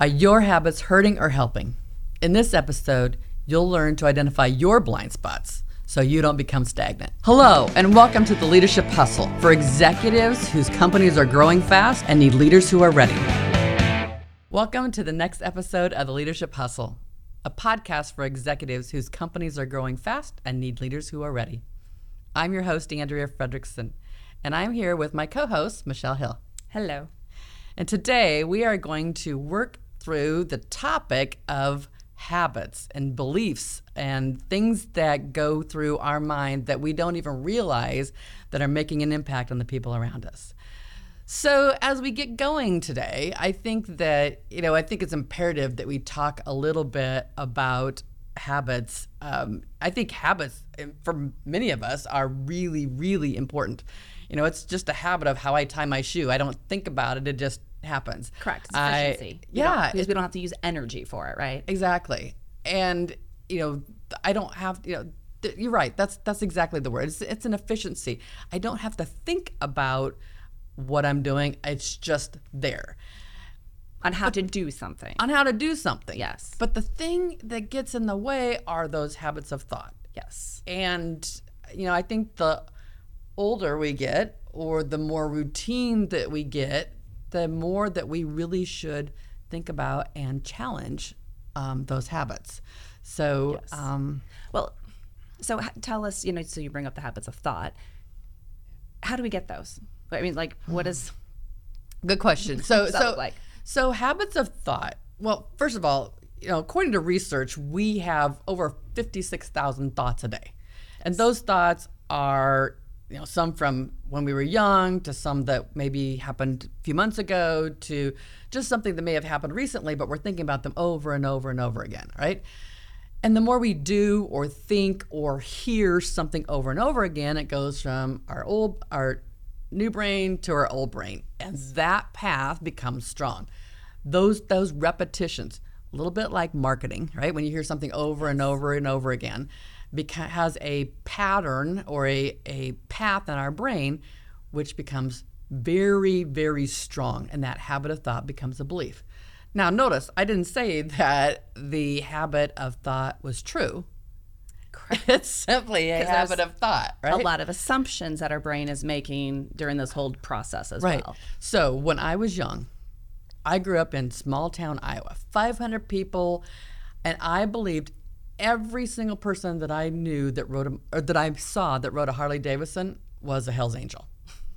Are your habits hurting or helping? In this episode, you'll learn to identify your blind spots so you don't become stagnant. Hello, and welcome to the Leadership Hustle for executives whose companies are growing fast and need leaders who are ready. Welcome to the next episode of the Leadership Hustle, a podcast for executives whose companies are growing fast and need leaders who are ready. I'm your host, Andrea Fredrickson, and I'm here with my co host, Michelle Hill. Hello. And today we are going to work through the topic of habits and beliefs and things that go through our mind that we don't even realize that are making an impact on the people around us. So, as we get going today, I think that, you know, I think it's imperative that we talk a little bit about habits. Um, I think habits, eh, for many of us, are really, really important. You know, it's just a habit of how I tie my shoe. I don't think about it, it just happens. Correct. It's I- efficiency. We yeah. don't- because we don't have to use energy for it, right? Exactly. And you know, I don't have you know. th- You're right. That's that's exactly the word. It's, it's an efficiency. I don't have to think about what I'm doing. It's just there On how to do something. on how to do something. Yes. But the thing that gets in the way are those habits of thought. yes. And you know, I think the older we get, or the more routine that we get, the more that we really should think about and challenge um, those habits. So, Yes. um, Well, so tell us, you know, so you bring up the habits of thought. How do we get those? I mean, like, what is good question. So, so, like? so habits of thought. Well, first of all, you know, according to research, we have over fifty-six thousand thoughts a day, and those thoughts are, you know, some from when we were young to some that maybe happened a few months ago to just something that may have happened recently, but we're thinking about them over and over and over again, right? And the more we do or think or hear something over and over again, it goes from our old, our new brain to our old brain, and that path becomes strong. Those those repetitions, a little bit like marketing, right? When you hear something over and over and over again, beca- has a pattern or a a path in our brain, which becomes very very strong, and that habit of thought becomes a belief. Now, notice I didn't say that the habit of thought was true. It's simply a habit of thought, right? a lot of assumptions that our brain is making during this whole process as Right. well? So when I was young, I grew up in small town Iowa, 500 people, and I believed every single person that I knew that rode a, or that I saw that rode a Harley Davidson was a Hell's Angel.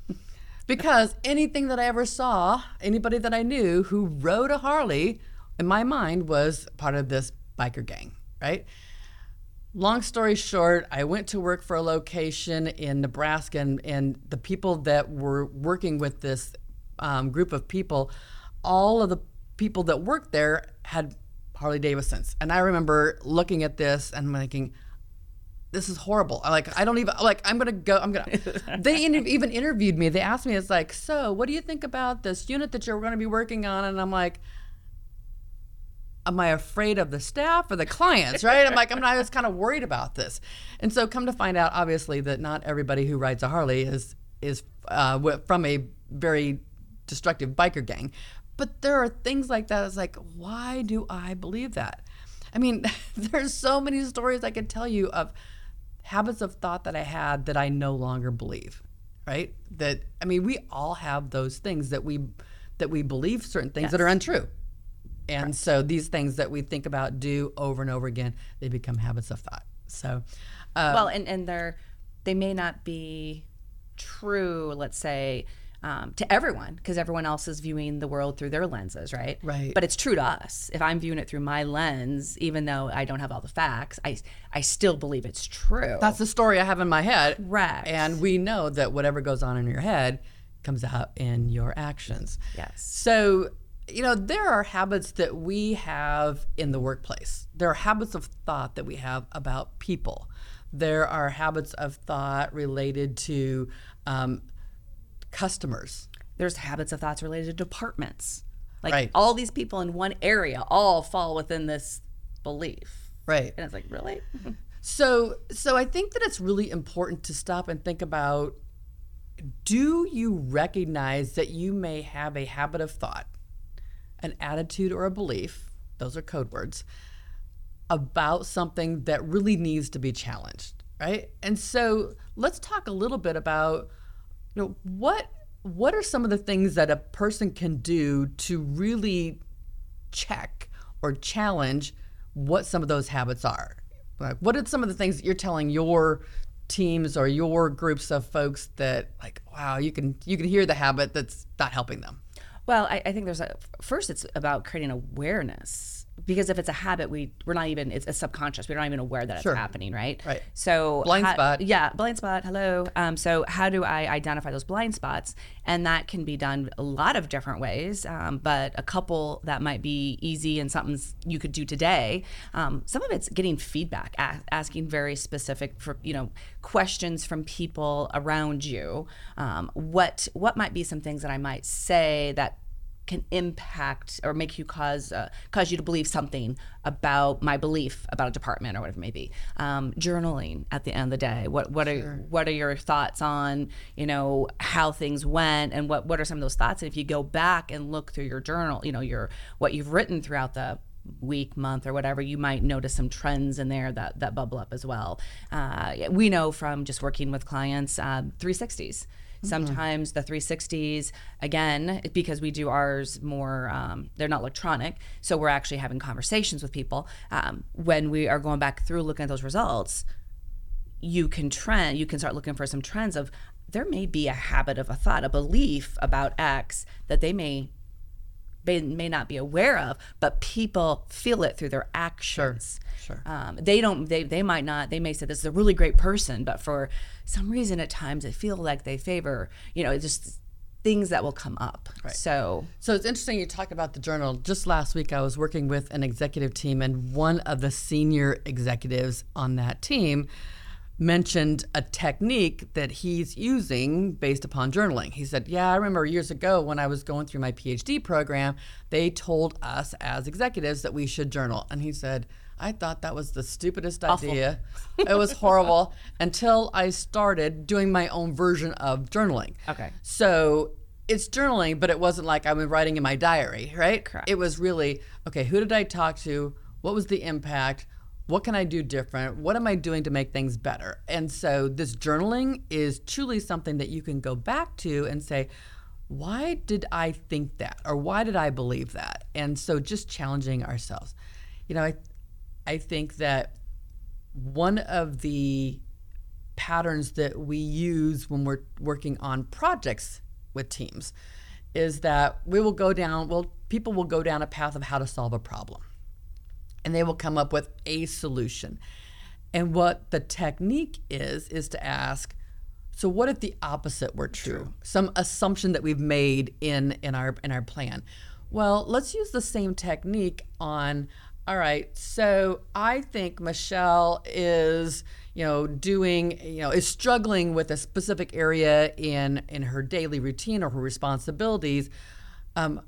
because anything that I ever saw, anybody that I knew who rode a Harley, in my mind was part of this biker gang, right? long story short, I went to work for a location in Nebraska, and, and the people that were working with this um, group of people, all of the people that worked there had Harley Davidsons. And I remember looking at this and thinking, this is horrible. I like I don't even like I'm gonna go. I'm gonna. they inter- even interviewed me. They asked me, it's like, so what do you think about this unit that you're going to be working on? And I'm like, am I afraid of the staff or the clients, right? I'm like, I'm not, I was kind of worried about this. And so come to find out, obviously, that not everybody who rides a Harley is, is uh, from a very destructive biker gang. But there are things like that. It's like, why do I believe that? I mean, there's so many stories I could tell you of habits of thought that I had that I no longer believe, right? That, I mean, we all have those things that we, that we believe certain things that are untrue. And so these things that we think about, do over and over again, they become habits of thought. So, uh, well, and, and they're, they may not be true, let's say, um, to everyone, because everyone else is viewing the world through their lenses, right? Right. But it's true to us. If I'm viewing it through my lens, even though I don't have all the facts, I, I still believe it's true. that's the story I have in my head. Correct. And we know that whatever goes on in your head comes out in your actions. Yes. So, you know, there are habits that we have in the workplace. There are habits of thought that we have about people. There are habits of thought related to um, customers. There's habits of thoughts related to departments. Like Right. all these people in one area all fall within this belief. Right. And it's like, really? So, so I think that it's really important to stop and think about do you recognize that you may have a habit of thought an attitude or a belief, those are code words, about something that really needs to be challenged, right? And so let's talk a little bit about you know what what are some of the things that a person can do to really check or challenge what some of those habits are? Like what are some of the things that you're telling your teams or your groups of folks that like wow you can you can hear the habit that's not helping them well I, I think there's a first it's about creating awareness because if it's a habit, we we're not even it's a subconscious. We're not even aware that Sure. it's happening, right? Right. So Blind how- spot. Yeah, blind spot. Hello. Um, so how do I identify those blind spots? And that can be done a lot of different ways. Um, but a couple that might be easy and something you could do today. Um, some of it's getting feedback, a- asking very specific for you know questions from people around you. Um, what what might be some things that I might say that can impact or make you cause uh, cause you to believe something about my belief about a department or whatever it may be. Um, journaling at the end of the day. What what are what are your thoughts on you know how things went and what what are some of those thoughts? And if you go back and look through your journal, you know your what you've written throughout the week, month, or whatever, you might notice some trends in there that that bubble up as well. Uh, we know from just working with clients, uh, 360s. Sometimes the 360s, again, because we do ours more, um, they're not electronic. So we're actually having conversations with people. Um, when we are going back through looking at those results, you can trend, you can start looking for some trends of there may be a habit of a thought, a belief about X that they may they may not be aware of, but people feel it through their actions. Sure. Um, they don't. They they might not. They may say this is a really great person, but for some reason, at times, they feel like they favor. You know, just things that will come up. Right. So So it's interesting you talk about the journal. Just last week, I was working with an executive team, and one of the senior executives on that team mentioned a technique that he's using based upon journaling. He said, Yeah, I remember years ago when I was going through my PhD program, they told us as executives that we should journal. And he said, I thought that was the stupidest idea. it was horrible until I started doing my own version of journaling. Okay. So it's journaling, but it wasn't like I was writing in my diary, right? Correct. It was really, okay, who did I talk to? What was the impact? What can I do different? What am I doing to make things better? And so this journaling is truly something that you can go back to and say, why did I think that? Or why did I believe that? And so just challenging ourselves. You know, I, I think that one of the patterns that we use when we're working on projects with teams is that we will go down, well, people will go down a path of how to solve a problem and they will come up with a solution. And what the technique is, is to ask, so what if the opposite were true? Some assumption that we've made in, in our in our plan. Well, let's use the same technique on all right, so I think Michelle is, you know, doing, you know, is struggling with a specific area in in her daily routine or her responsibilities. Um,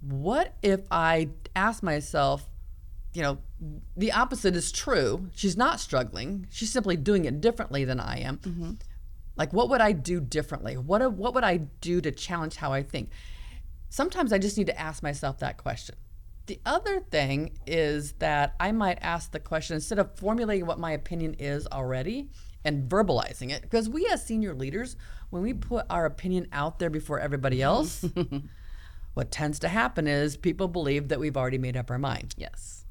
what if I ask myself, you know, the opposite is true. She's not struggling. She's simply doing it differently than I am. Mm-hmm. Like, what would I do differently? What what would I do to challenge how I think? Sometimes I just need to ask myself that question. The other thing is that I might ask the question instead of formulating what my opinion is already and verbalizing it, because we as senior leaders, when we put our opinion out there before everybody else, what tends to happen is people believe that we've already made up our mind yes,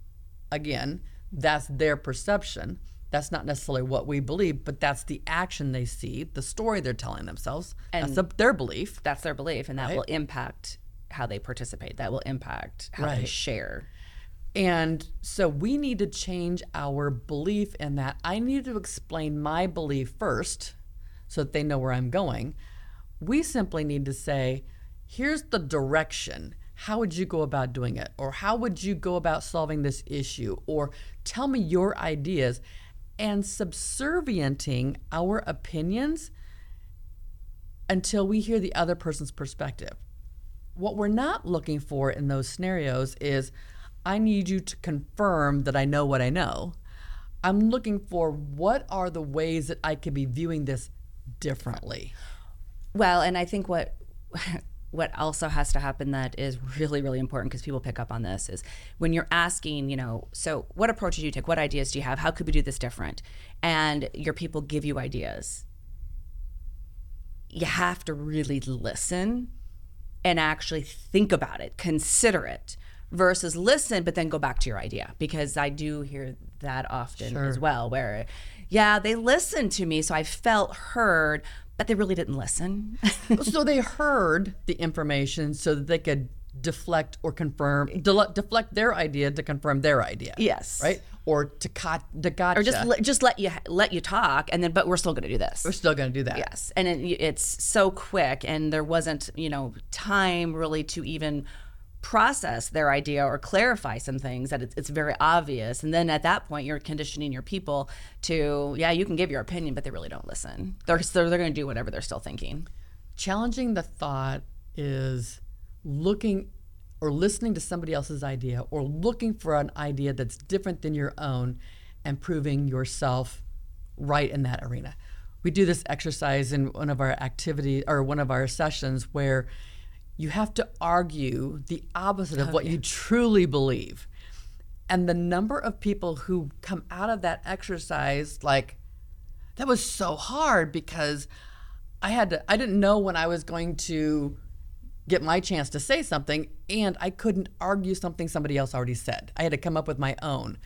again, that's their perception. That's not necessarily what we believe, but that's the action they see, the story they're telling themselves. that's a, their belief. that's their belief, and that Right. will impact how they participate. That will impact how they share. And so we need to change our belief in that. I need to explain my belief first so that they know where I'm going. We simply need to say, here's the direction. How would you go about doing it? Or how would you go about solving this issue? Or tell me your ideas. And subservienting our opinions until we hear the other person's perspective what we're not looking for in those scenarios is I need you to confirm that I know what I know. I'm looking for what are the ways that I could be viewing this differently. Well, and I think what what also has to happen that is really really important because people pick up on this is when you're asking you know so what approaches do you take? What ideas do you have? How could we do this different? And your people give you ideas. You have to really listen and actually think about it consider it versus listen but then go back to your idea because i do hear that often as well where yeah they listened to me so i felt heard but they really didn't listen so they heard the information so that they could deflect or confirm, de- deflect their idea to confirm their idea. Yes. Right? Or to, cut to gotcha. or just let, just let you let you talk and then but we're still going to do this We're still going to do that. yes and it, it's so quick and there wasn't you know time really to even process their idea or clarify some things that it's, it's very obvious. And then at that point you're conditioning your people to yeah you can give your opinion but they really don't listen. They're they're, they're going to do whatever they're still thinking. Challenging the thought is looking or listening to somebody else's idea or looking for an idea that's different than your own and proving yourself right in that arena. We do this exercise in one of our activities or one of our sessions where you have to argue the opposite of what you truly believe. And the number of people who come out of that exercise like that was so hard because I had to I didn't know when I was going to get my chance to say something and I couldn't argue something somebody else already said. I had to come up with my own.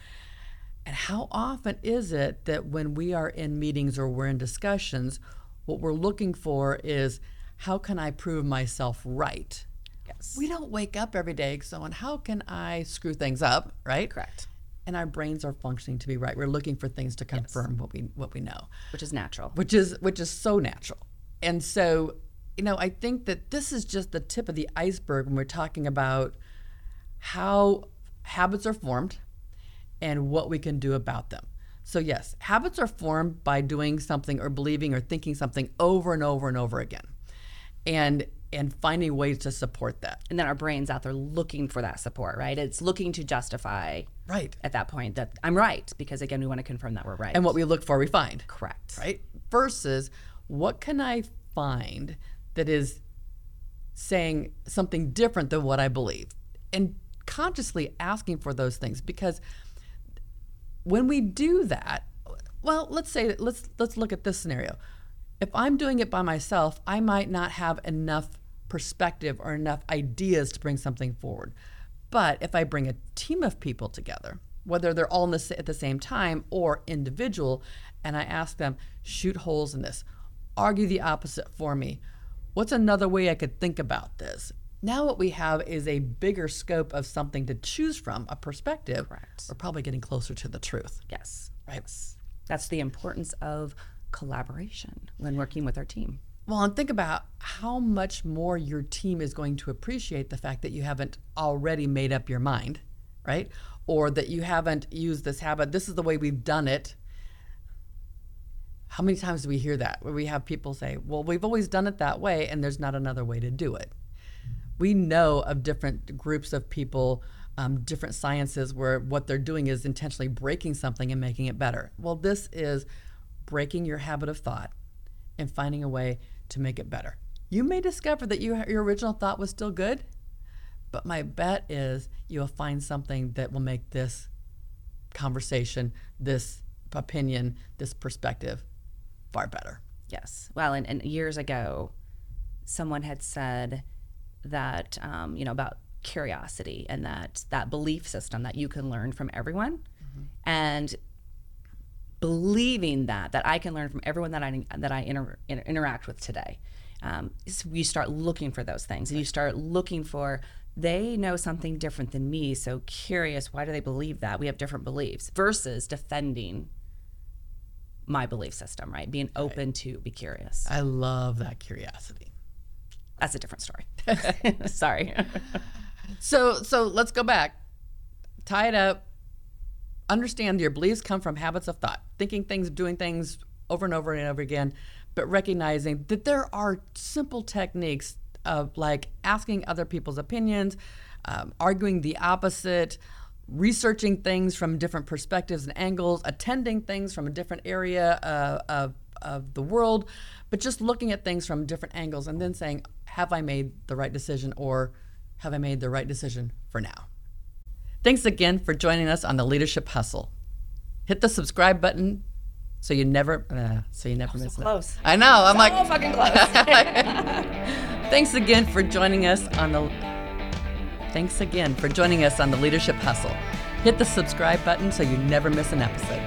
And how often is it that when we are in meetings or we're in discussions, what we're looking for is how can I prove myself right? yes We don't wake up every day going, how can I screw things up, right? correct And our brains are functioning to be right. We're looking for things to confirm what we what we know which is natural which is which is so natural. And so, you know, I think that this is just the tip of the iceberg when we're talking about how habits are formed and what we can do about them. So yes, habits are formed by doing something or believing or thinking something over and over and over again. And and finding ways to support that. and then our brains out there looking for that support right it's looking to justify Right. at that point that i'm right because again we want to confirm that we're right And what we look for we find. correct right? Versus what can I find that is saying something different than what I believe? And consciously asking for those things because when we do that, well, let's say let's let's look at this scenario. If I'm doing it by myself, I might not have enough perspective or enough ideas to bring something forward. But if I bring a team of people together, whether they're all in the, at the same time or individual, and I ask them, shoot holes in this, argue the opposite for me. What's another way I could think about this? Now, what we have is a bigger scope of something to choose from, a perspective. Correct. We're probably getting closer to the truth. yes Right. that's the importance of collaboration when working with our team Well, and think about how much more your team is going to appreciate the fact that you haven't already made up your mind, right? Or that you haven't used this habit. This is the way we've done it. How many times do we hear that where we have people say, well, we've always done it that way and there's not another way to do it? We know of different groups of people, um, different sciences where what they're doing is intentionally breaking something and making it better. Well, this is breaking your habit of thought and finding a way to make it better. You may discover that you, your original thought was still good, but my bet is you'll find something that will make this conversation, this opinion, this perspective far better. Yes. Well, and, and years ago, someone had said that, um, you know, about curiosity and that that belief system that you can learn from everyone, and believing that that I can learn from everyone that I that I inter, inter- interact with today. Um, is you start looking for those things, and you start looking for they know something different than me. So curious, why do they believe that? We have different beliefs versus defending my belief system, right? Being open to be curious. I love that curiosity. That's a different story. Sorry. So so let's go back. Tie it up. Understand your beliefs come from habits of thought, thinking things, doing things over and over and over again, but recognizing that there are simple techniques of like asking other people's opinions, um, arguing the opposite, researching things from different perspectives and angles, attending things from a different area of of the world, but just looking at things from different angles and then saying, have I made the right decision or have I made the right decision for now? Thanks again for joining us on the Leadership Hustle. Hit the subscribe button so you never uh, so you never miss it. close. I know. I'm So like fucking close. Thanks again for joining us on the Thanks again for joining us on the Leadership Hustle. Hit the subscribe button so you never miss an episode.